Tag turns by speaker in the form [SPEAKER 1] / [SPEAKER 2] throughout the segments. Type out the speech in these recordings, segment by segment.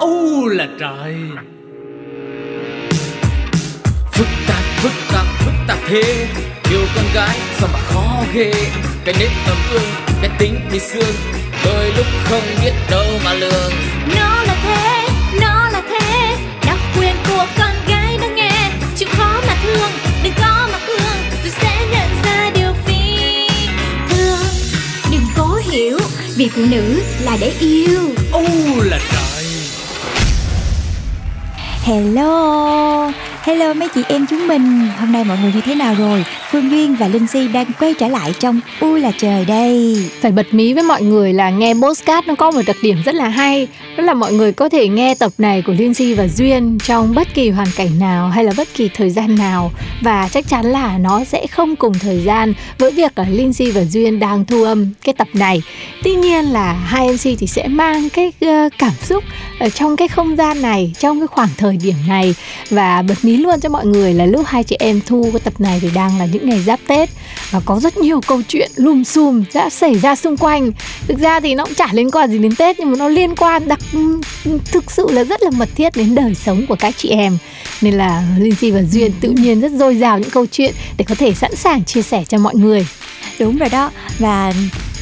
[SPEAKER 1] u là trời. Phức tạp phức tạp phức tạp thế. Yêu con gái sao mà khó ghê. Cái nết ấm ương cái tính bị xương. Đôi lúc không biết đâu mà lường.
[SPEAKER 2] Nó là thế nó là thế. Đặc quyền của con gái nó nghe. Chịu khó mà thương đừng có mà cương. Rồi sẽ nhận ra điều phi thường. Đừng cố hiểu vì phụ nữ là để yêu.
[SPEAKER 1] U là trời
[SPEAKER 3] Hello, hello mấy chị em chúng mình Hôm nay mọi người như thế nào rồi? Phương Duyên và Linh Si đang quay trở lại trong U là trời đây.
[SPEAKER 4] Phải bật mí với mọi người là nghe podcast nó có một đặc điểm rất là hay Đó là mọi người có thể nghe tập này của Lindsay và Duyên trong bất kỳ hoàn cảnh nào hay là bất kỳ thời gian nào. Và chắc chắn là nó sẽ không cùng thời gian với việc là Si và Duyên đang thu âm cái tập này. Tuy nhiên là hai MC thì sẽ mang cái ờ, cảm xúc ở trong cái không gian này, trong cái khoảng thời điểm này. Và bật mí luôn cho mọi người là lúc hai chị em thu cái tập này thì đang là những ngày giáp Tết. Và có rất nhiều câu chuyện lùm xùm đã xảy ra xung quanh. Thực ra thì nó cũng chả liên quan gì đến Tết, Nhưng mà nó liên quan đặc ừ, thực sự là rất là mật thiết đến đời sống của các chị em. Nên là Lindsay và Duyên tự nhiên rất dồi dào những câu chuyện Để có thể sẵn sàng chia sẻ cho mọi người.
[SPEAKER 3] Đúng rồi đó. Và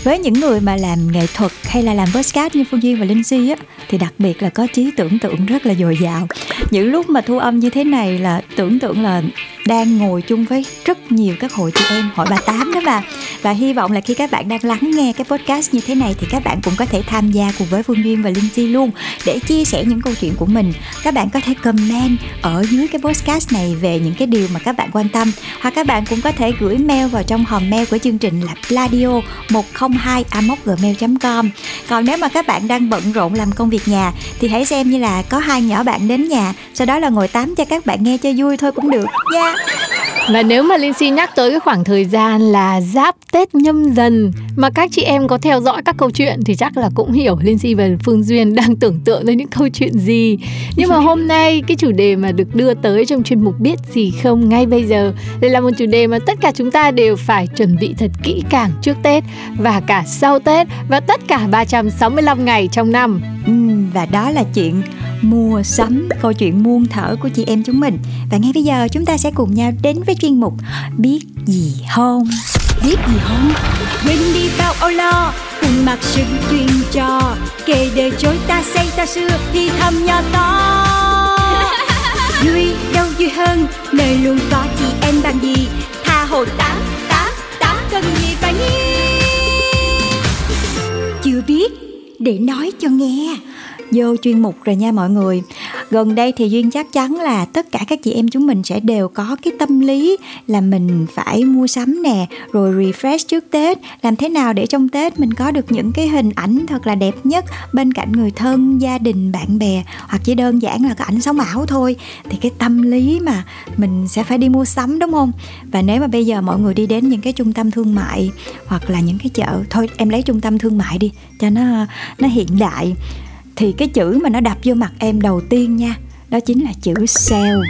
[SPEAKER 3] với những người mà làm nghệ thuật hay là làm podcast như Phương Duyên và Linh Si á, thì đặc biệt là có trí tưởng tượng rất là dồi dào. Những lúc mà thu âm như thế này là tưởng tượng là đang ngồi chung với rất nhiều các hội chị em, hội bà tám đó mà và hy vọng là khi các bạn đang lắng nghe cái podcast như thế này thì các bạn cũng có thể tham gia cùng với Phương Duyên và Linh Chi luôn để chia sẻ những câu chuyện của mình. Các bạn có thể comment ở dưới cái podcast này về những cái điều mà các bạn quan tâm. Hoặc các bạn cũng có thể gửi mail vào trong hòm mail của chương trình là pladio 102 gmail com còn nếu mà các bạn đang bận rộn làm công việc nhà, thì hãy xem như là có hai nhỏ bạn đến nhà, sau đó là ngồi tám cho các bạn nghe cho vui thôi cũng được nha yeah.
[SPEAKER 4] Và nếu mà Linh Si nhắc tới cái khoảng thời gian là giáp Tết nhâm dần mà các chị em có theo dõi các câu chuyện thì chắc là cũng hiểu Linh Si và Phương Duyên đang tưởng tượng tới những câu chuyện gì. Nhưng mà hôm nay cái chủ đề mà được đưa tới trong chuyên mục biết gì không ngay bây giờ đây là một chủ đề mà tất cả chúng ta đều phải chuẩn bị thật kỹ càng trước Tết và cả sau Tết và tất cả 365 ngày trong năm.
[SPEAKER 3] Ừ, và đó là chuyện mua sắm câu chuyện muôn thở của chị em chúng mình và ngay bây giờ chúng ta sẽ cùng nhau đến với chuyên mục biết gì không? Biết gì không?
[SPEAKER 2] Quên đi bao âu lo cùng mặc sự chuyện trò. Kể đời chối ta xây ta xưa thì thầm nhỏ to. Vui đâu vui hơn nơi luôn có chị em bằng gì? Tha hồ tám tám tám cần gì phải nghi
[SPEAKER 3] chưa biết để nói cho nghe. Vô chuyên mục rồi nha mọi người gần đây thì duyên chắc chắn là tất cả các chị em chúng mình sẽ đều có cái tâm lý là mình phải mua sắm nè, rồi refresh trước tết. Làm thế nào để trong tết mình có được những cái hình ảnh thật là đẹp nhất bên cạnh người thân, gia đình, bạn bè, hoặc chỉ đơn giản là cái ảnh sống ảo thôi. Thì cái tâm lý mà mình sẽ phải đi mua sắm, đúng không? Và nếu mà bây giờ mọi người đi đến những cái trung tâm thương mại hoặc là những cái chợ, thôi em lấy trung tâm thương mại đi cho nó nó hiện đại thì cái chữ mà nó đập vô mặt em đầu tiên nha đó chính là chữ sale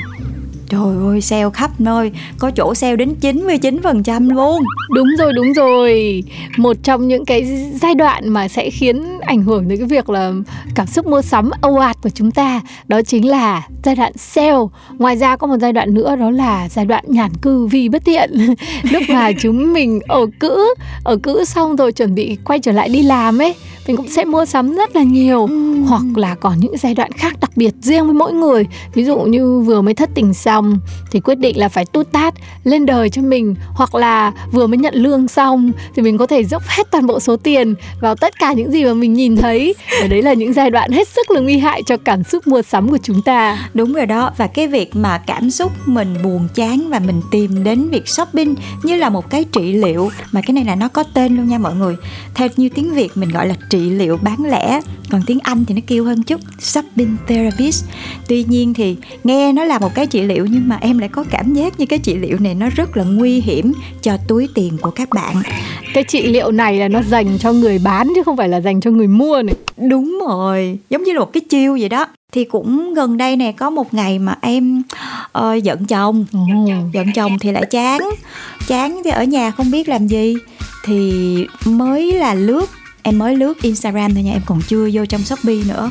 [SPEAKER 3] Trời ơi, sale khắp nơi, có chỗ sale đến 99% luôn.
[SPEAKER 4] Đúng rồi, đúng rồi. Một trong những cái giai đoạn mà sẽ khiến ảnh hưởng đến cái việc là cảm xúc mua sắm âu ạt của chúng ta, đó chính là giai đoạn sale. Ngoài ra có một giai đoạn nữa đó là giai đoạn nhàn cư vì bất tiện. Lúc mà chúng mình ở cữ, ở cữ xong rồi chuẩn bị quay trở lại đi làm ấy mình cũng sẽ mua sắm rất là nhiều. Ừ. hoặc là có những giai đoạn khác đặc biệt riêng với mỗi người. Ví dụ như vừa mới thất tình xong thì quyết định là phải tút tát lên đời cho mình. Hoặc là vừa mới nhận lương xong thì mình có thể dốc hết toàn bộ số tiền vào tất cả những gì mà mình nhìn thấy. Và đấy là những giai đoạn hết sức là nguy hại cho cảm xúc mua sắm của chúng ta.
[SPEAKER 3] Đúng rồi đó. Và cái việc mà cảm xúc mình buồn chán và mình tìm đến việc shopping như là một cái trị liệu. Mà cái này là nó có tên luôn nha mọi người. Theo như tiếng việt mình gọi là trị trị liệu bán lẻ. Còn tiếng Anh thì nó kêu hơn chút shopping therapist. Tuy nhiên thì nghe nó là một cái trị liệu nhưng mà em lại có cảm giác như cái trị liệu này nó rất là nguy hiểm cho túi tiền của các bạn.
[SPEAKER 4] Cái trị liệu này là nó dành cho người bán chứ không phải là dành cho người mua này.
[SPEAKER 3] Đúng rồi giống như là một cái chiêu vậy đó. Thì cũng gần đây nè có một ngày mà em uh, giận chồng. Oh. giận chồng thì lại chán. Chán thì ở nhà không biết làm gì. Thì mới là lướt em mới lướt Instagram thôi nha, em còn chưa vô trong Shopee nữa.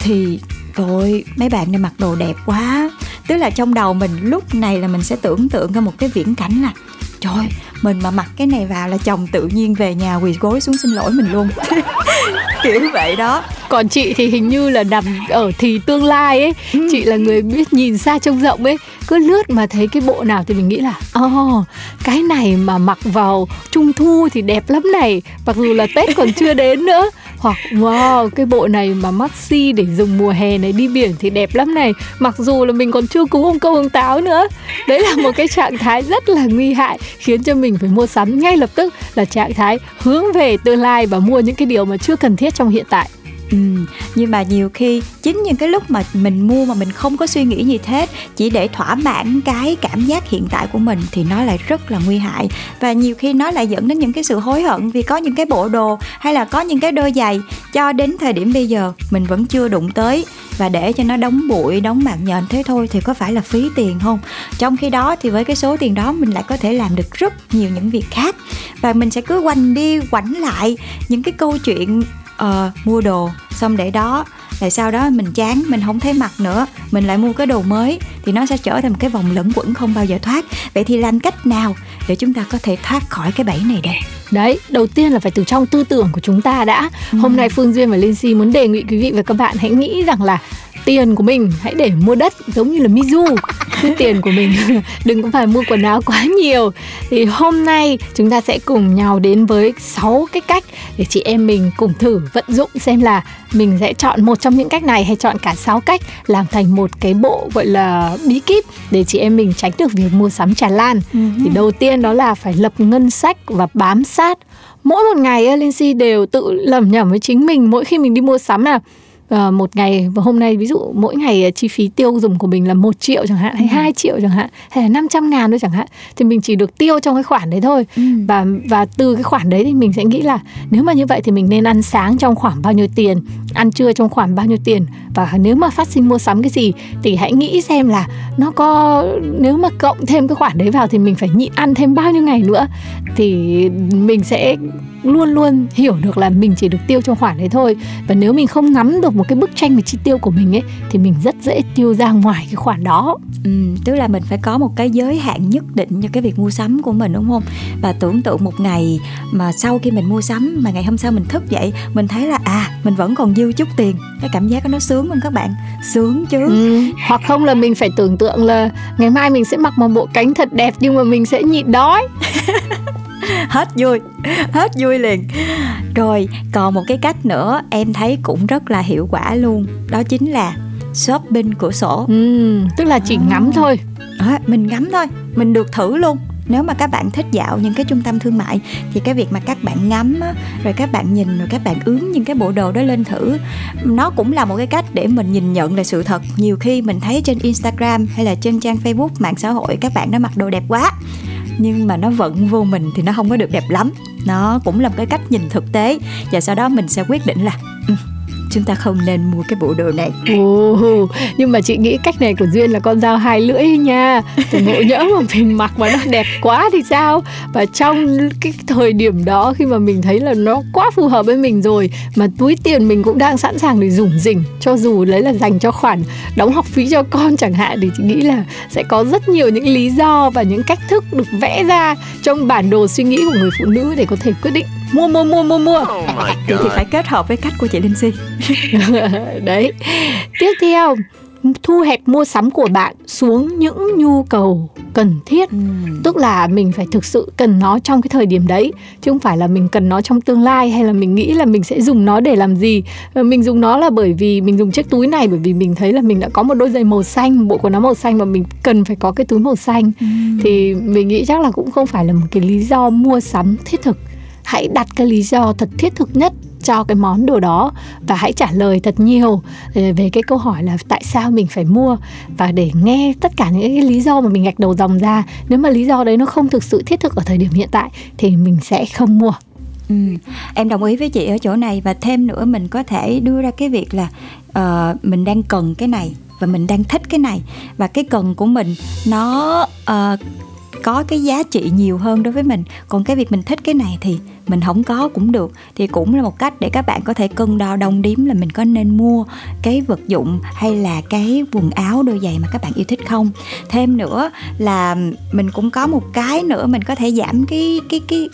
[SPEAKER 3] Thì rồi mấy bạn này mặc đồ đẹp quá. Tức là trong đầu mình lúc này là mình sẽ tưởng tượng ra một cái viễn cảnh là Trời mình mà mặc cái này vào là chồng tự nhiên về nhà quỳ gối xuống xin lỗi mình luôn. Kiểu vậy đó.
[SPEAKER 4] Còn chị thì hình như là nằm ở thì tương lai ấy. Ừ. chị là người biết nhìn xa trông rộng ấy. Cứ lướt mà thấy cái bộ nào thì mình nghĩ là oh, cái này mà mặc vào trung thu thì đẹp lắm này. Mặc dù là tết còn chưa đến nữa hoặc, wow, cái bộ này mà maxi để dùng mùa hè này đi biển thì đẹp lắm này. Mặc dù là mình còn chưa cúng ông câu ông táo nữa. Đấy là một cái trạng thái rất là nguy hại, khiến cho mình phải mua sắm ngay lập tức là trạng thái hướng về tương lai và mua những cái điều mà chưa cần thiết trong hiện tại.
[SPEAKER 3] Ừ, nhưng mà nhiều khi chính những cái lúc mà mình mua mà mình không có suy nghĩ gì hết chỉ để thỏa mãn cái cảm giác hiện tại của mình thì nó lại rất là nguy hại. Và nhiều khi nó lại dẫn đến những cái sự hối hận vì có những cái bộ đồ hay là có những cái đôi giày cho đến thời điểm bây giờ mình vẫn chưa đụng tới. Và để cho nó đóng bụi đóng mạng nhện thế thôi thì có phải là phí tiền không? Trong khi đó thì với cái số tiền đó mình lại có thể làm được rất nhiều những việc khác. Và mình sẽ cứ quanh đi quảnh lại những cái câu chuyện uh, mua đồ xong để đó lại sau đó mình chán mình không thấy mặc nữa mình lại mua cái đồ mới thì nó sẽ trở thành một cái vòng lẫn quẩn không bao giờ thoát vậy thì làm cách nào để chúng ta có thể thoát khỏi cái bẫy này đây
[SPEAKER 4] Đấy, đầu tiên là phải từ trong tư tưởng của chúng ta đã. Ừ. Hôm nay Phương Duyên và Linh Si muốn đề nghị quý vị và các bạn hãy nghĩ rằng là tiền của mình hãy để mua đất giống như là Mizu. Tiền của mình đừng có phải mua quần áo quá nhiều. Thì hôm nay chúng ta sẽ cùng nhau đến với 6 cái cách để chị em mình cùng thử vận dụng xem là mình sẽ chọn một trong những cách này hay chọn cả 6 cách làm thành một cái bộ gọi là bí kíp để chị em mình tránh được việc mua sắm tràn lan. Uh-huh. thì đầu tiên đó là phải lập ngân sách và bám sát. Mỗi một ngày Linh Si đều tự lẩm nhẩm với chính mình mỗi khi mình đi mua sắm là uh, một ngày và hôm nay ví dụ mỗi ngày ờ, chi phí tiêu dùng của mình là một triệu chẳng hạn hay ừ. 2 triệu chẳng hạn hay là 500 ngàn thôi chẳng hạn thì mình chỉ được tiêu trong cái khoản đấy thôi ừ. và và từ cái khoản đấy thì mình sẽ nghĩ là nếu mà như vậy thì mình nên ăn sáng trong khoảng bao nhiêu tiền ăn trưa trong khoảng bao nhiêu tiền? Và nếu mà phát sinh mua sắm cái gì thì hãy nghĩ xem là nó có nếu mà cộng thêm cái khoản đấy vào thì mình phải nhịn ăn thêm bao nhiêu ngày nữa. Thì mình sẽ luôn luôn hiểu được là mình chỉ được tiêu trong khoản đấy thôi. Và nếu mình không ngắm được một cái bức tranh về chi tiêu của mình ấy thì mình rất dễ tiêu ra ngoài cái khoản đó.
[SPEAKER 3] Ừ, tức là mình phải có một cái giới hạn nhất định cho cái việc mua sắm của mình đúng không? Và tưởng tượng một ngày mà sau khi mình mua sắm mà ngày hôm sau mình thức dậy mình thấy là à mình vẫn còn dư chút tiền cái cảm giác đó nó sướng không các bạn. Sướng chứ. Ừ,
[SPEAKER 4] hoặc không là mình phải tưởng tượng là ngày mai mình sẽ mặc một bộ cánh thật đẹp nhưng mà mình sẽ nhịn đói.
[SPEAKER 3] Hết vui hết vui liền. Rồi còn một cái cách nữa em thấy cũng rất là hiệu quả luôn đó chính là shopping cửa sổ.
[SPEAKER 4] Ừ, tức là chỉ à. ngắm thôi.
[SPEAKER 3] À, mình ngắm thôi mình được thử luôn nếu mà các bạn thích dạo những cái trung tâm thương mại thì cái việc mà các bạn ngắm á, rồi các bạn nhìn rồi các bạn ướm những cái bộ đồ đó lên thử nó cũng là một cái cách để mình nhìn nhận lại sự thật. Nhiều khi mình thấy trên Instagram hay là trên trang Facebook mạng xã hội các bạn nó mặc đồ đẹp quá nhưng mà nó vẫn vô mình thì nó không có được đẹp lắm. Nó cũng là một cái cách nhìn thực tế và sau đó mình sẽ quyết định là ừ, chúng ta không nên mua cái bộ đồ này.
[SPEAKER 4] Ồ, nhưng mà chị nghĩ cách này của duyên là con dao hai lưỡi nha. Từ ngộ nhỡ mà mình mặc mà nó đẹp quá thì sao? Và trong cái thời điểm đó khi mà mình thấy là nó quá phù hợp với mình rồi mà túi tiền mình cũng đang sẵn sàng để dùng rỉnh cho dù đấy là dành cho khoản đóng học phí cho con chẳng hạn thì chị nghĩ là sẽ có rất nhiều những lý do và những cách thức được vẽ ra trong bản đồ suy nghĩ của người phụ nữ để có thể quyết định mua mua mua mua mua. Oh
[SPEAKER 3] thì, thì phải kết hợp với cách của chị Linh Si
[SPEAKER 4] đấy. Tiếp theo thu hẹp mua sắm của bạn xuống những nhu cầu cần thiết. Ừ. tức là mình phải thực sự cần nó trong cái thời điểm đấy chứ không phải là mình cần nó trong tương lai hay là mình nghĩ là mình sẽ dùng nó để làm gì. Mình dùng nó là bởi vì mình dùng chiếc túi này bởi vì mình thấy là mình đã có một đôi giày màu xanh bộ quần áo màu xanh mà mình cần phải có cái túi màu xanh. Ừ. thì mình nghĩ chắc là cũng không phải là một cái lý do mua sắm thiết thực hãy đặt cái lý do thật thiết thực nhất cho cái món đồ đó và hãy trả lời thật nhiều ờ, về cái câu hỏi là tại sao mình phải mua. Và để nghe tất cả những cái lý do mà mình gạch đầu dòng ra nếu mà lý do đấy nó không thực sự thiết thực ở thời điểm hiện tại thì mình sẽ không mua.
[SPEAKER 3] Ừ, em đồng ý với chị ở chỗ này. Và thêm nữa mình có thể đưa ra cái việc là uh, mình đang cần cái này và mình đang thích cái này. Và cái cần của mình nó uh, có cái giá trị nhiều hơn đối với mình. Còn cái việc mình thích cái này thì mình không có cũng được. Thì cũng là một cách để các bạn có thể cân đo đong đếm là mình có nên mua cái vật dụng hay là cái quần áo, đôi giày mà các bạn yêu thích không. Thêm nữa là mình cũng có một cái nữa, mình có thể giảm cái cái cái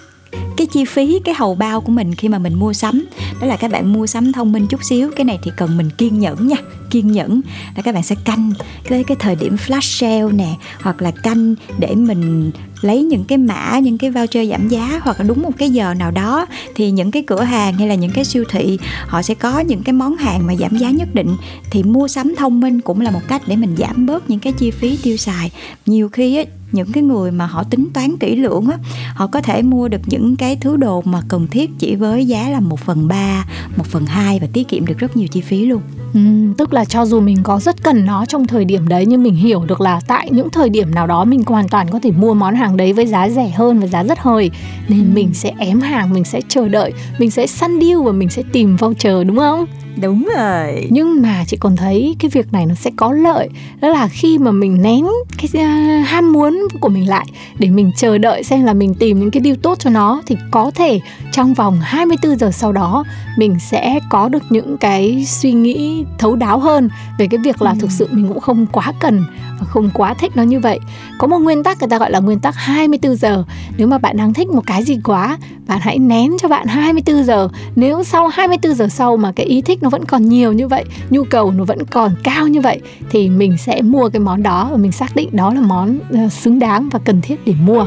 [SPEAKER 3] cái chi phí, cái hầu bao của mình khi mà mình mua sắm. Đó là các bạn mua sắm thông minh chút xíu, cái này thì cần mình kiên nhẫn nha, kiên nhẫn. Là các bạn sẽ canh cái cái thời điểm flash sale nè, hoặc là canh để mình lấy những cái mã, những cái voucher giảm giá, hoặc là đúng một cái giờ nào đó, thì những cái cửa hàng hay là những cái siêu thị, họ sẽ có những cái món hàng mà giảm giá nhất định. Thì mua sắm thông minh cũng là một cách để mình giảm bớt những cái chi phí tiêu xài. Nhiều khi á những cái người mà họ tính toán kỹ lưỡng á, họ có thể mua được những cái thứ đồ mà cần thiết chỉ với giá là một phần ba, một phần hai và tiết kiệm được rất nhiều chi phí luôn.
[SPEAKER 4] Ừ, tức là cho dù mình có rất cần nó trong thời điểm đấy nhưng mình hiểu được là tại những thời điểm nào đó mình hoàn toàn có thể mua món hàng đấy với giá rẻ hơn và giá rất hời nên ừ. mình sẽ ém hàng mình sẽ chờ đợi mình sẽ săn deal và mình sẽ tìm voucher đúng không
[SPEAKER 3] đúng rồi
[SPEAKER 4] nhưng mà chị còn thấy cái việc này nó sẽ có lợi đó là khi mà mình nén cái uh, ham muốn của mình lại để mình chờ đợi xem là mình tìm những cái điều tốt cho nó thì có thể trong vòng 24 giờ sau đó mình sẽ có được những cái suy nghĩ thấu đáo hơn về cái việc là ừ. thực sự mình cũng không quá cần và không quá thích nó như vậy. Có một nguyên tắc người ta gọi là nguyên tắc 24 giờ. Nếu mà bạn đang thích một cái gì quá, bạn hãy nén cho bạn 24 giờ. Nếu sau 24 giờ sau mà cái ý thích nó vẫn còn nhiều như vậy, nhu cầu nó vẫn còn cao như vậy thì mình sẽ mua cái món đó và mình xác định đó là món uh, xứng đáng và cần thiết để mua.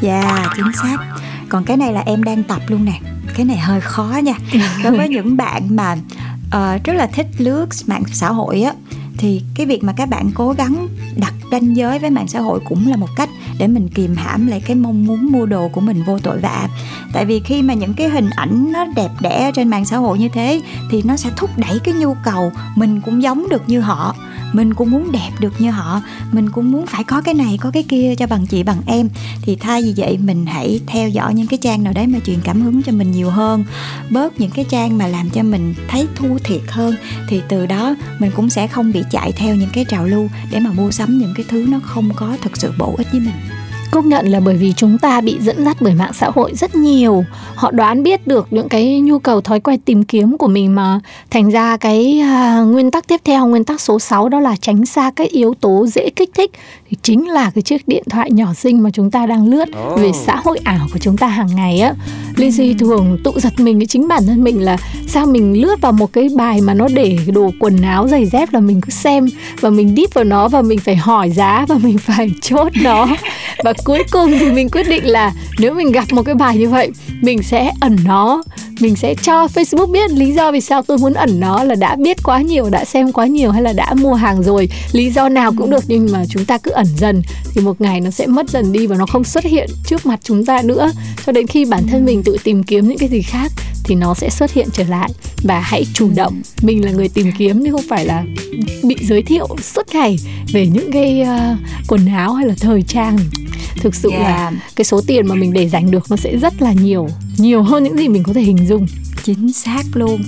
[SPEAKER 3] Dạ, yeah, chính xác. Còn cái này là em đang tập luôn nè. Cái này hơi khó nha. Đối với những bạn mà uh, rất là thích lướt mạng xã hội á. Thì cái việc mà các bạn cố gắng đặt ranh giới với mạng xã hội cũng là một cách để mình kìm hãm lại cái mong muốn mua đồ của mình vô tội vạ. Tại vì khi mà những cái hình ảnh nó đẹp đẽ trên mạng xã hội như thế thì nó sẽ thúc đẩy cái nhu cầu mình cũng giống được như họ mình cũng muốn đẹp được như họ. Mình cũng muốn phải có cái này, có cái kia cho bằng chị, bằng em. Thì thay vì vậy, mình hãy theo dõi những cái trang nào đấy mà truyền cảm hứng cho mình nhiều hơn. Bớt những cái trang mà làm cho mình thấy thua thiệt hơn, thì từ đó mình cũng sẽ không bị chạy theo những cái trào lưu để mà mua sắm những cái thứ nó không có thực sự bổ ích với mình
[SPEAKER 4] công nhận là bởi vì chúng ta bị dẫn dắt bởi mạng xã hội rất nhiều. Họ đoán biết được những cái nhu cầu thói quen tìm kiếm của mình mà. Thành ra cái uh, nguyên tắc tiếp theo nguyên tắc số 6 đó là tránh xa các yếu tố dễ kích thích thì chính là cái chiếc điện thoại nhỏ xinh mà chúng ta đang lướt oh. về xã hội ảo của chúng ta hàng ngày á. Lizzy thường tự giật mình cái chính bản thân mình là sao mình lướt vào một cái bài mà nó để đồ quần áo giày dép là mình cứ xem và mình deep vào nó và mình phải hỏi giá và mình phải chốt nó. Và cuối cùng thì mình quyết định là nếu mình gặp một cái bài như vậy, mình sẽ ẩn nó mình sẽ cho Facebook biết lý do vì sao tôi muốn ẩn nó là đã biết quá nhiều đã xem quá nhiều hay là đã mua hàng rồi. Lý do nào cũng được nhưng mà chúng ta cứ ẩn dần thì một ngày nó sẽ mất dần đi và nó không xuất hiện trước mặt chúng ta nữa. Cho đến khi bản thân mình tự tìm kiếm những cái gì khác thì nó sẽ xuất hiện trở lại. Và hãy chủ động. Mình là người tìm kiếm chứ không phải là bị giới thiệu suốt ngày về những cái uh, quần áo hay là thời trang. Thực sự yeah. là cái số tiền mà mình để dành được nó sẽ rất là nhiều nhiều hơn những gì mình có thể hình dung.
[SPEAKER 3] Chính xác luôn.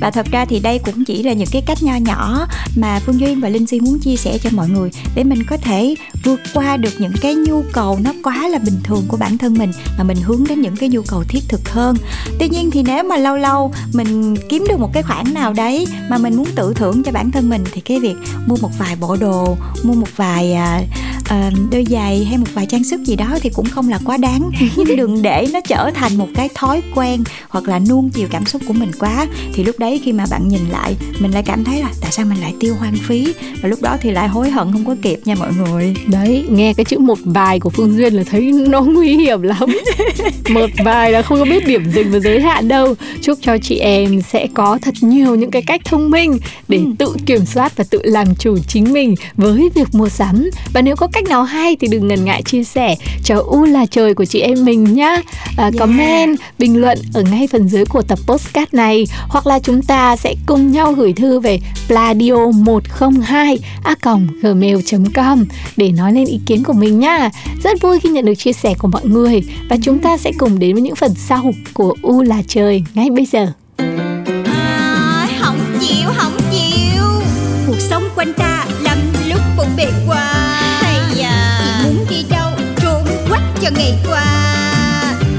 [SPEAKER 3] Và thật ra thì đây cũng chỉ là những cái cách nho nhỏ mà phương duyên và linh si muốn chia sẻ cho mọi người để mình có thể vượt qua được những cái nhu cầu nó quá là bình thường của bản thân mình mà mình hướng đến những cái nhu cầu thiết thực hơn. Tuy nhiên thì nếu mà lâu lâu mình kiếm được một cái khoản nào đấy mà mình muốn tự thưởng cho bản thân mình thì cái việc mua một vài bộ đồ mua một vài uh, đôi giày hay một vài trang sức gì đó thì cũng không là quá đáng. Nhưng đừng để nó trở thành một cái thói quen hoặc là nuông chiều cảm xúc của mình quá. Thì lúc đấy khi mà bạn nhìn lại mình lại cảm thấy là tại sao mình lại tiêu hoang phí? Và lúc đó thì lại hối hận không có kịp nha mọi người.
[SPEAKER 4] Đấy nghe cái chữ một vài của phương duyên là thấy nó nguy hiểm lắm. Một vài là không có biết điểm dừng và giới hạn đâu. Chúc cho chị em sẽ có thật nhiều những cái cách thông minh để ừ. tự kiểm soát và tự làm chủ chính mình với việc mua sắm. Và nếu có cách nào hay thì đừng ngần ngại chia sẻ cho u là trời của chị em mình nhá à, yeah. comment bình luận ở ngay phần dưới của tập postcard này hoặc là chúng ta sẽ cùng nhau gửi thư về pladio 102 a gmail.com để nói lên ý kiến của mình nhá. Rất vui khi nhận được chia sẻ của mọi người và chúng ta sẽ cùng đến với những phần sau của U là trời ngay bây giờ.
[SPEAKER 2] À, không chịu, không chịu. Cuộc sống quanh ta lắm lúc bộn bề quá. cho ngày qua.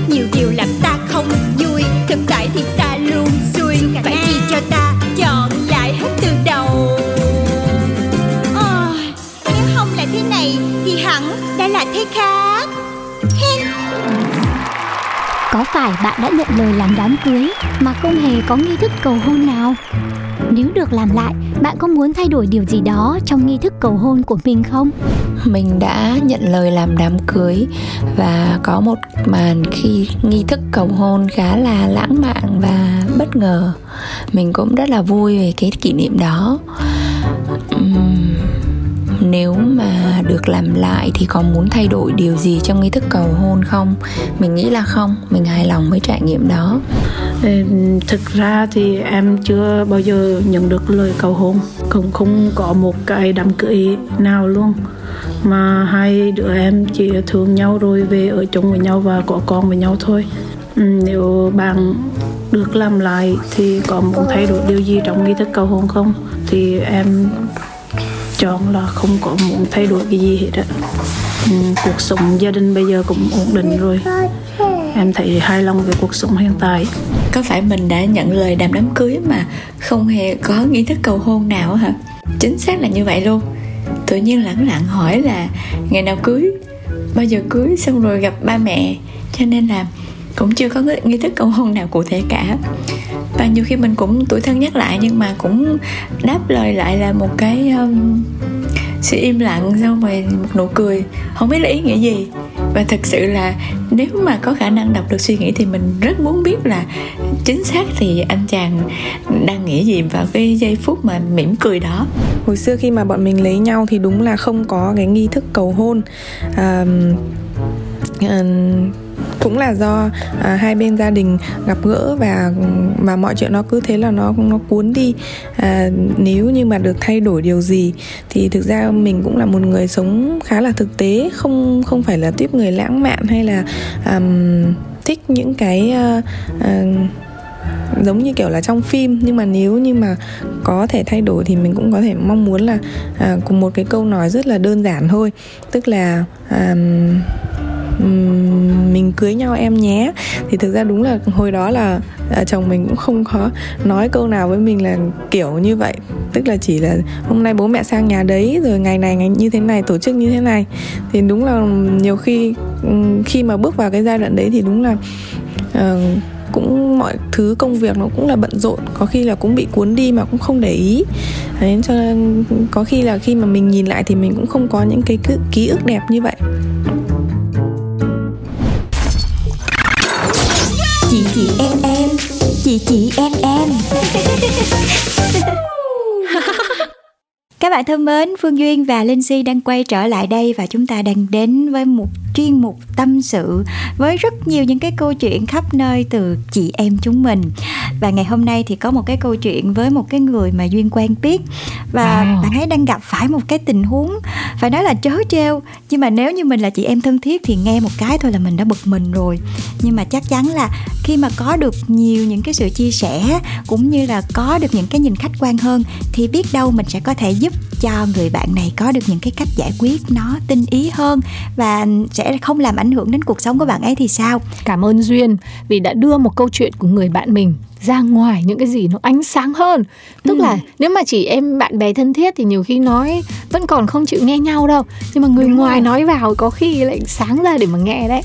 [SPEAKER 2] Nhiều điều làm ta không vui thực tại thì ta luôn xui. Phải chi cho ta chọn lại hết từ đầu. Oh nếu không là thế này thì hẳn đã là thế khác. Có phải bạn đã nhận lời làm đám cưới mà không hề có nghi thức cầu hôn nào? Nếu được làm lại, bạn có muốn thay đổi điều gì đó trong nghi thức cầu hôn của mình không?
[SPEAKER 5] Mình đã nhận lời làm đám cưới và có một màn khi nghi thức cầu hôn khá là lãng mạn và bất ngờ. Mình cũng rất là vui về cái kỷ niệm đó. Nếu mà được làm lại thì có muốn thay đổi điều gì trong nghi thức cầu hôn không? Mình nghĩ là không, mình hài lòng với trải nghiệm đó.
[SPEAKER 6] Thực ra thì em chưa bao giờ nhận được lời cầu hôn. Cũng không có một cái đám cưới nào luôn. Mà hai đứa em chỉ thương nhau rồi về ở chung với nhau và có con với nhau thôi. Ừ, nếu bạn được làm lại thì có muốn thay đổi điều gì trong nghi thức cầu hôn không? Thì em chọn là không có muốn thay đổi cái gì hết á. Ừ, cuộc sống gia đình bây giờ cũng ổn định rồi. Em thấy hài lòng về cuộc sống hiện tại.
[SPEAKER 5] Có phải mình đã nhận lời đàm đám cưới mà không hề có nghi thức cầu hôn nào hả? Chính xác là như vậy luôn. Tự nhiên lẳng lặng hỏi là ngày nào cưới? Bao giờ cưới? Xong rồi gặp ba mẹ. Cho nên là cũng chưa có nghi thức cầu hôn nào cụ thể cả và nhiều khi mình cũng tuổi thân nhắc lại nhưng mà cũng đáp lời lại là một cái um, sự im lặng xong rồi một nụ cười. Không biết là ý nghĩa gì. Và thực sự là nếu mà có khả năng đọc được suy nghĩ thì mình rất muốn biết là chính xác thì anh chàng đang nghĩ gì vào cái giây phút mà mỉm cười đó.
[SPEAKER 7] Hồi xưa khi mà bọn mình lấy nhau thì đúng là không có cái nghi thức cầu hôn. À, um, cũng là do à, hai bên gia đình gặp gỡ và mà mọi chuyện nó cứ thế là nó nó cuốn đi. À, nếu như mà được thay đổi điều gì thì thực ra mình cũng là một người sống khá là thực tế không không phải là tiếp người lãng mạn hay là um, thích những cái uh, uh, giống như kiểu là trong phim. Nhưng mà nếu như mà có thể thay đổi thì mình cũng có thể mong muốn là à, cùng một cái câu nói rất là đơn giản thôi. Tức là à, mình cưới nhau em nhé. Thì thực ra đúng là hồi đó là à, chồng mình cũng không có nói câu nào với mình là kiểu như vậy. Tức là chỉ là hôm nay bố mẹ sang nhà đấy rồi ngày này ngày như thế này tổ chức như thế này. Thì đúng là nhiều khi ừ, khi mà bước vào cái giai đoạn đấy thì đúng là uh, cũng mọi thứ công việc nó cũng là bận rộn có khi là cũng bị cuốn đi mà cũng không để ý. Đấy cho nên có khi là khi mà mình nhìn lại thì mình cũng không có những cái ký ức đẹp như vậy.
[SPEAKER 2] Chị chị em em.
[SPEAKER 3] Các bạn thân mến, Phương Duyên và Linh Si đang quay trở lại đây và chúng ta đang đến với một chuyên mục tâm sự với rất nhiều những cái câu chuyện khắp nơi từ chị em chúng mình. Và ngày hôm nay thì có một cái câu chuyện với một cái người mà Duyên quen biết và wow. bạn ấy đang gặp phải một cái tình huống phải nói là chớ treo nhưng mà nếu như mình là chị em thân thiết thì nghe một cái thôi là mình đã bực mình rồi nhưng mà chắc chắn là khi mà có được nhiều những cái sự chia sẻ cũng như là có được những cái nhìn khách quan hơn thì biết đâu mình sẽ có thể giúp cho người bạn này có được những cái cách giải quyết nó tinh ý hơn và sẽ không làm ảnh hưởng đến cuộc sống của bạn ấy thì sao
[SPEAKER 4] cảm ơn duyên vì đã đưa một câu chuyện của người bạn mình ra ngoài những cái gì nó ánh sáng hơn tức ừ. là nếu mà chỉ em bạn bè thân thiết thì nhiều khi nói vẫn còn không chịu nghe nhau đâu nhưng mà người Đúng ngoài rồi. nói vào có khi lại sáng ra để mà nghe đấy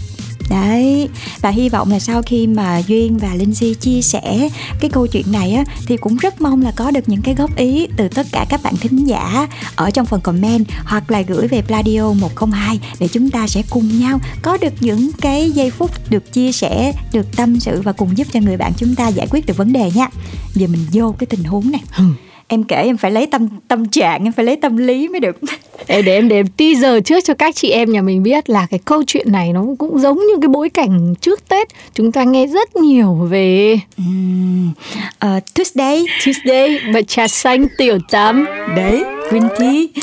[SPEAKER 3] đấy, và hy vọng là sau khi mà duyên và linh si chia sẻ cái câu chuyện này á, thì cũng rất mong là có được những cái góp ý từ tất cả các bạn thính giả ở trong phần comment hoặc là gửi về Pladio 102 để chúng ta sẽ cùng nhau có được những cái giây phút được chia sẻ, được tâm sự và cùng giúp cho người bạn chúng ta giải quyết được vấn đề nha. Giờ mình vô cái tình huống này. Ừ em kể em phải lấy tâm tâm trạng em phải lấy tâm lý mới được.
[SPEAKER 4] Để để em để em teaser trước cho các chị em nhà mình biết là cái câu chuyện này nó cũng giống như cái bối cảnh trước Tết. Chúng ta nghe rất nhiều về.
[SPEAKER 3] Um, uh, Tuesday.
[SPEAKER 4] Tuesday và trà xanh tiểu tắm.
[SPEAKER 3] Đấy green tea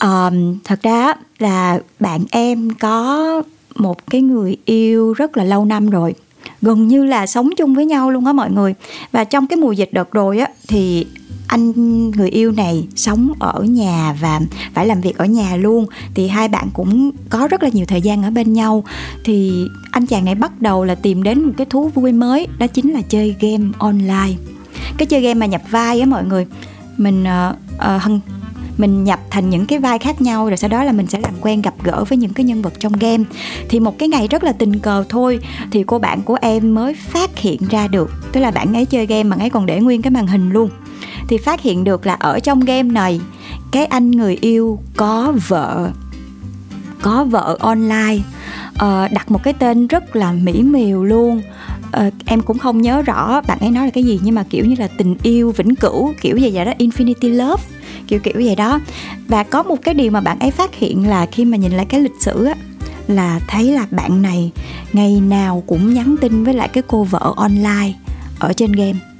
[SPEAKER 3] um, thật ra là bạn em có một cái người yêu rất là lâu năm rồi. Gần như là sống chung với nhau luôn á mọi người. Và trong cái mùa dịch đợt rồi á thì anh người yêu này sống ở nhà và phải làm việc ở nhà luôn. Thì hai bạn cũng có rất là nhiều thời gian ở bên nhau. Thì anh chàng này bắt đầu là tìm đến một cái thú vui mới đó chính là chơi game online. Cái chơi game mà nhập vai á mọi người mình uh, uh, mình nhập thành những cái vai khác nhau rồi sau đó là mình sẽ làm quen gặp gỡ với những cái nhân vật trong game. Thì một cái ngày rất là tình cờ thôi thì cô bạn của em mới phát hiện ra được. Tức là bạn ấy chơi game mà ấy còn để nguyên cái màn hình luôn thì phát hiện được là ở trong game này cái anh người yêu có vợ có vợ online. Uh, đặt một cái tên rất là mỹ miều luôn. Uh, em cũng không nhớ rõ bạn ấy nói là cái gì nhưng mà kiểu như là tình yêu vĩnh cửu kiểu gì vậy đó infinity love kiểu kiểu vậy đó. Và có một cái điều mà bạn ấy phát hiện là khi mà nhìn lại cái lịch sử á là thấy là bạn này ngày nào cũng nhắn tin với lại cái cô vợ online ở trên game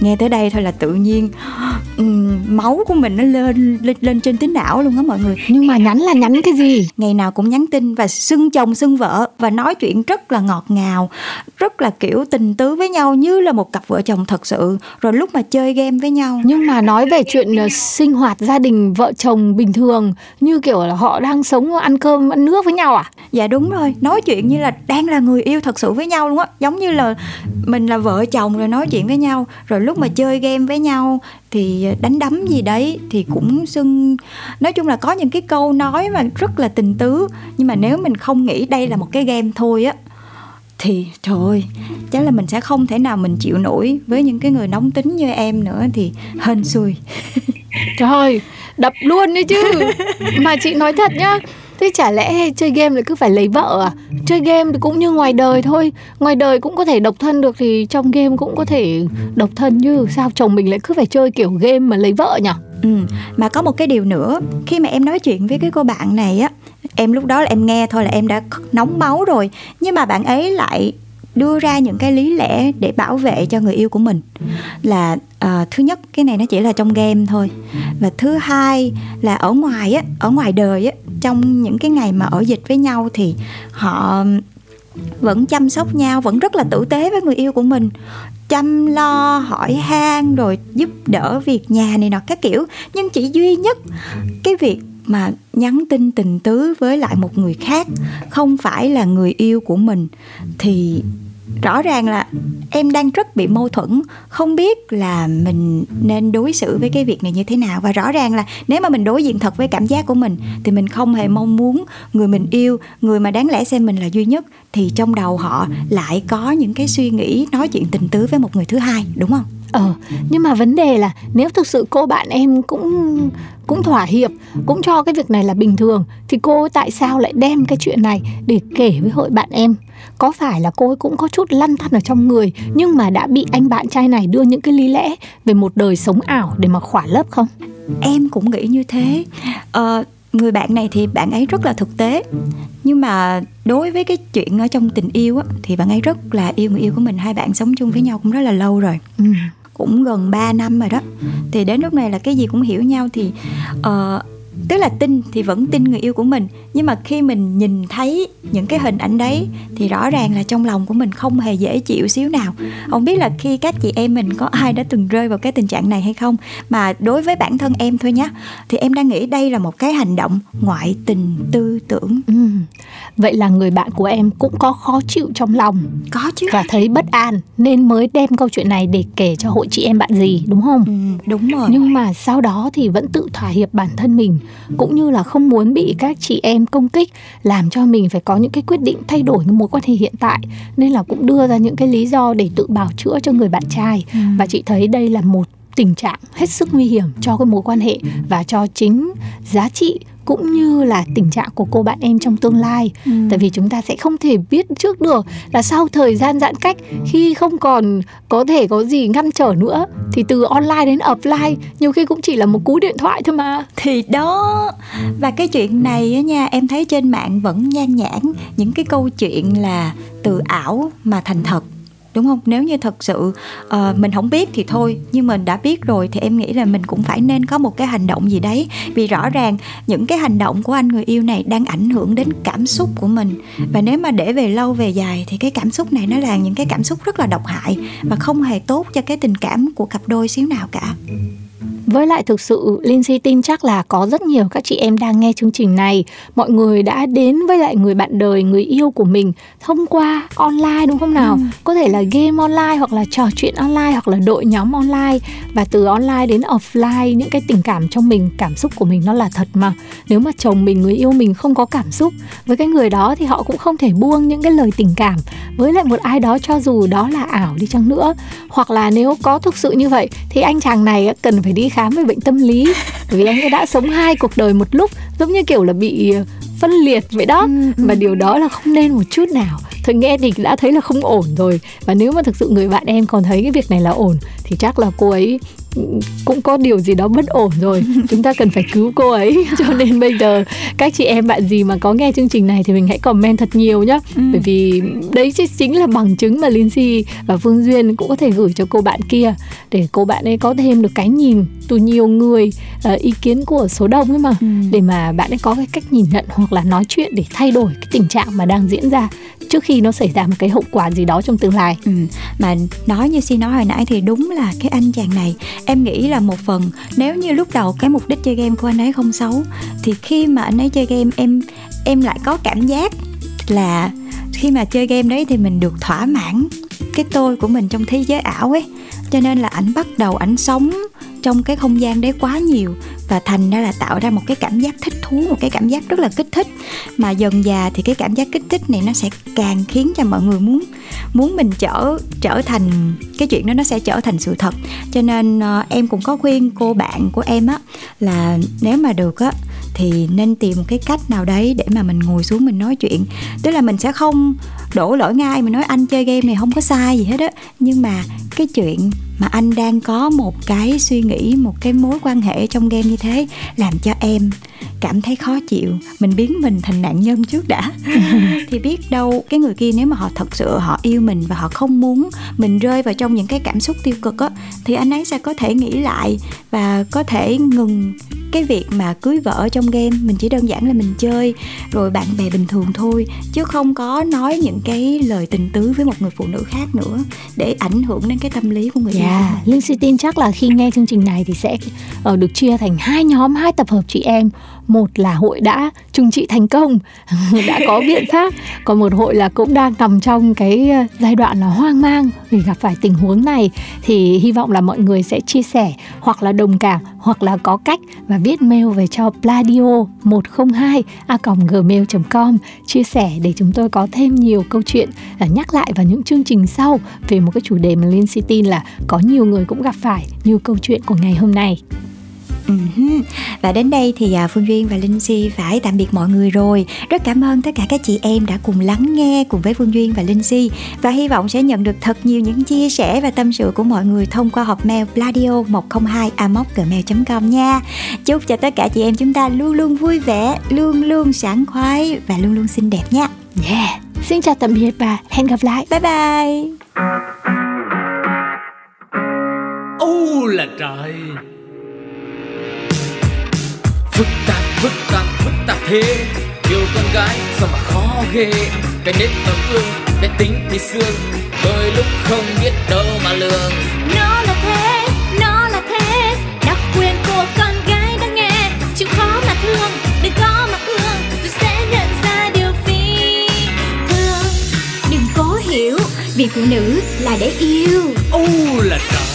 [SPEAKER 3] nghe tới đây thôi là tự nhiên um, máu của mình nó lên lên lên trên tính não luôn á mọi người.
[SPEAKER 4] Nhưng mà nhắn là nhắn cái gì?
[SPEAKER 3] Ngày nào cũng nhắn tin và xưng chồng xưng vợ và nói chuyện rất là ngọt ngào rất là kiểu tình tứ với nhau như là một cặp vợ chồng thật sự. Rồi lúc mà chơi game với nhau.
[SPEAKER 4] Nhưng mà nói về chuyện uh, sinh hoạt gia đình vợ chồng bình thường như kiểu là họ đang sống ăn cơm ăn nước với nhau à?
[SPEAKER 3] Dạ đúng rồi nói chuyện như là đang là người yêu thật sự với nhau luôn á. Giống như là mình là vợ chồng rồi nói chuyện với nhau rồi lúc mà chơi game với nhau thì đánh đấm gì đấy thì cũng xưng nói chung là có những cái câu nói mà rất là tình tứ nhưng mà nếu mình không nghĩ đây là một cái game thôi á thì trời ơi chắc là mình sẽ không thể nào mình chịu nổi với những cái người nóng tính như em nữa thì hên xui.
[SPEAKER 4] Trời đập luôn đấy chứ. Mà chị nói thật nhá Thế chả lẽ chơi game lại cứ phải lấy vợ à? Chơi game thì cũng như ngoài đời thôi Ngoài đời cũng có thể độc thân được Thì trong game cũng có thể độc thân như Sao chồng mình lại cứ phải chơi kiểu game mà lấy vợ nhỉ?
[SPEAKER 3] Ừ, mà có một cái điều nữa Khi mà em nói chuyện với cái cô bạn này á Em lúc đó là em nghe thôi là em đã nóng máu rồi Nhưng mà bạn ấy lại đưa ra những cái lý lẽ để bảo vệ cho người yêu của mình. Là uh, thứ nhất cái này nó chỉ là trong game thôi. Và thứ hai là ở ngoài á ở ngoài đời á trong những cái ngày mà ở dịch với nhau thì họ vẫn chăm sóc nhau vẫn rất là tử tế với người yêu của mình. Chăm lo hỏi han rồi giúp đỡ việc nhà này nọ các kiểu. Nhưng chỉ duy nhất cái việc mà nhắn tin tình tứ với lại một người khác không phải là người yêu của mình thì rõ ràng là em đang rất bị mâu thuẫn, không biết là mình nên đối xử với cái việc này như thế nào. Và rõ ràng là nếu mà mình đối diện thật với cảm giác của mình, thì mình không hề mong muốn người mình yêu, người mà đáng lẽ xem mình là duy nhất, thì trong đầu họ lại có những cái suy nghĩ nói chuyện tình tứ với một người thứ hai, đúng không?
[SPEAKER 4] Ờ nhưng mà vấn đề là nếu thực sự cô bạn em cũng cũng thỏa hiệp cũng cho cái việc này là bình thường thì cô tại sao lại đem cái chuyện này để kể với hội bạn em? Có phải là cô ấy cũng có chút lăn tăn ở trong người nhưng mà đã bị anh bạn trai này đưa những cái lý lẽ về một đời sống ảo để mà khỏa lấp không?
[SPEAKER 3] Em cũng nghĩ như thế. Ờ, người bạn này thì bạn ấy rất là thực tế. Nhưng mà đối với cái chuyện ở trong tình yêu á, thì bạn ấy rất là yêu người yêu của mình. Hai bạn sống chung với nhau cũng rất là lâu rồi. Ừ cũng gần 3 năm rồi đó. Thì đến lúc này là cái gì cũng hiểu nhau thì uh, tức là tin thì vẫn tin người yêu của mình nhưng mà khi mình nhìn thấy những cái hình ảnh đấy thì rõ ràng là trong lòng của mình không hề dễ chịu xíu nào. Không biết là khi các chị em mình có ai đã từng rơi vào cái tình trạng này hay không? Mà đối với bản thân em thôi nhé thì em đang nghĩ đây là một cái hành động ngoại tình tư tưởng. Ừ.
[SPEAKER 4] vậy là người bạn của em cũng có khó chịu trong lòng
[SPEAKER 3] có chứ.
[SPEAKER 4] và thấy bất an nên mới đem câu chuyện này để kể cho hội chị em bạn gì đúng không?
[SPEAKER 3] Ừ, đúng rồi.
[SPEAKER 4] Nhưng mà sau đó thì vẫn tự thỏa hiệp bản thân mình cũng như là không muốn bị các chị em công kích làm cho mình phải có những cái quyết định thay đổi cái mối quan hệ hiện tại nên là cũng đưa ra những cái lý do để tự bào chữa cho người bạn trai ừ. và chị thấy đây là một tình trạng hết sức nguy hiểm cho cái mối quan hệ và cho chính giá trị cũng như là tình trạng của cô bạn em trong tương lai. Ừ. tại vì chúng ta sẽ không thể biết trước được là sau thời gian giãn cách khi không còn có thể có gì ngăn trở nữa thì từ online đến offline nhiều khi cũng chỉ là một cú điện thoại thôi mà.
[SPEAKER 3] Thì đó. Và cái chuyện này á nha em thấy trên mạng vẫn nhan nhản những cái câu chuyện là từ ảo mà thành thật đúng không? Nếu như thật sự uh, mình không biết thì thôi nhưng mình đã biết rồi thì em nghĩ là mình cũng phải nên có một cái hành động gì đấy. Vì rõ ràng những cái hành động của anh người yêu này đang ảnh hưởng đến cảm xúc của mình. Và nếu mà để về lâu về dài thì cái cảm xúc này nó là những cái cảm xúc rất là độc hại và không hề tốt cho cái tình cảm của cặp đôi xíu nào cả
[SPEAKER 4] với lại thực sự Lindsay tin chắc là có rất nhiều các chị em đang nghe chương trình này. Mọi người đã đến với lại người bạn đời người yêu của mình thông qua online đúng không nào? Ừ. có thể là game online hoặc là trò chuyện online hoặc là đội nhóm online. Và từ online đến offline những cái tình cảm trong mình cảm xúc của mình nó là thật mà. Nếu mà chồng mình người yêu mình không có cảm xúc với cái người đó thì họ cũng không thể buông những cái lời tình cảm. Với lại một ai đó cho dù đó là ảo đi chăng nữa. Hoặc là nếu có thực sự như vậy thì anh chàng này cần phải đi khám về bệnh tâm lý. Vì anh ấy đã sống hai cuộc đời một lúc giống như kiểu là bị ờ, phân liệt vậy đó. Ừ, ừ. và điều đó là không nên một chút nào. Thôi nghe thì đã thấy là không ổn rồi. Và nếu mà thực sự người bạn em còn thấy cái việc này là ổn thì chắc là cô ấy cũng có điều gì đó bất ổn rồi chúng ta cần phải cứu cô ấy cho nên bây giờ các chị em bạn gì mà có nghe chương trình này thì mình hãy comment thật nhiều nhá ừ. bởi vì đấy chính là bằng chứng mà Lindsay và Phương Duyên cũng có thể gửi cho cô bạn kia để cô bạn ấy có thêm được cái nhìn từ nhiều người uh, ý kiến của số đông ấy mà ừ. để mà bạn ấy có cái cách nhìn nhận hoặc là nói chuyện để thay đổi cái tình trạng mà đang diễn ra trước khi nó xảy ra một cái hậu quả gì đó trong tương lai
[SPEAKER 3] ừ. mà nói như si nói hồi nãy thì đúng là cái anh chàng này em nghĩ là một phần. Nếu như lúc đầu cái mục đích chơi game của anh ấy không xấu, thì khi mà anh ấy chơi game, em em lại có cảm giác là khi mà chơi game đấy thì mình được thỏa mãn cái tôi của mình trong thế giới ảo ấy. Cho nên là ảnh bắt đầu ảnh sống trong cái không gian đấy quá nhiều và thành ra là tạo ra một cái cảm giác thích thú một cái cảm giác rất là kích thích. Mà dần già thì cái cảm giác kích thích này nó sẽ càng khiến cho mọi người muốn muốn mình trở trở thành cái chuyện đó nó sẽ trở thành sự thật. Cho nên uh, em cũng có khuyên cô bạn của em á là nếu mà được á thì nên tìm một cái cách nào đấy để mà mình ngồi xuống mình nói chuyện. Tức là mình sẽ không đổ lỗi ngay mình nói anh chơi game này không có sai gì hết á. Nhưng mà cái chuyện mà anh đang có một cái suy nghĩ một cái mối quan hệ trong game như thế làm cho em cảm thấy khó chịu. Mình biến mình thành nạn nhân trước đã. Thì biết đâu cái người kia nếu mà họ thật sự họ yêu mình và họ không muốn mình rơi vào trong những cái cảm xúc tiêu cực á thì anh ấy sẽ có thể nghĩ lại và có thể ngừng cái việc mà cưới vợ trong game mình chỉ đơn giản là mình chơi rồi bạn bè bình thường thôi chứ không có nói những cái lời tình tứ với một người phụ nữ khác nữa để ảnh hưởng đến cái tâm lý của người yeah.
[SPEAKER 4] Dạ, Linh Si tin chắc là khi nghe chương trình này thì sẽ uh, được chia thành hai nhóm hai tập hợp chị em một là hội đã trừng trị thành công, đã có biện pháp, còn một hội là cũng đang nằm trong cái ờ, giai đoạn là hoang mang vì gặp phải tình huống này thì hy vọng là mọi người sẽ chia sẻ hoặc là đồng cảm hoặc là có cách và viết mail về cho pladio 102 a gmail.com chia sẻ để chúng tôi có thêm nhiều câu chuyện và nhắc lại vào những chương trình sau về một cái chủ đề mà Linh tin là có nhiều người cũng gặp phải như câu chuyện của ngày hôm nay.
[SPEAKER 3] Uh-huh. Và đến đây thì à, Phương Duyên và Linh Si phải tạm biệt mọi người rồi. Rất cảm ơn tất cả các chị em đã cùng lắng nghe cùng với Phương Duyên và Linh Si và hy vọng sẽ nhận được thật nhiều những chia sẻ và tâm sự của mọi người thông qua hộp mail pladio 102 gmail.com nha. Chúc cho tất cả chị em chúng ta luôn luôn vui vẻ, luôn luôn sảng khoái và luôn luôn xinh đẹp nha.
[SPEAKER 4] Yeah. Xin chào tạm biệt và hẹn gặp lại.
[SPEAKER 3] Bye bye.
[SPEAKER 1] Ô là trời phức tạp phức tạp phức tạp thế. Yêu con gái sao mà khó ghê. Cái nết ấm ương cái tính thì xương. Đôi lúc không biết đâu mà lường.
[SPEAKER 2] Nó là thế nó là thế. Đặc quyền của con gái đang nghe. Chịu khó mà thương đừng có mà cương. Tôi sẽ nhận ra điều phi thường. Đừng cố hiểu vì phụ nữ là để yêu.
[SPEAKER 1] Ô là trời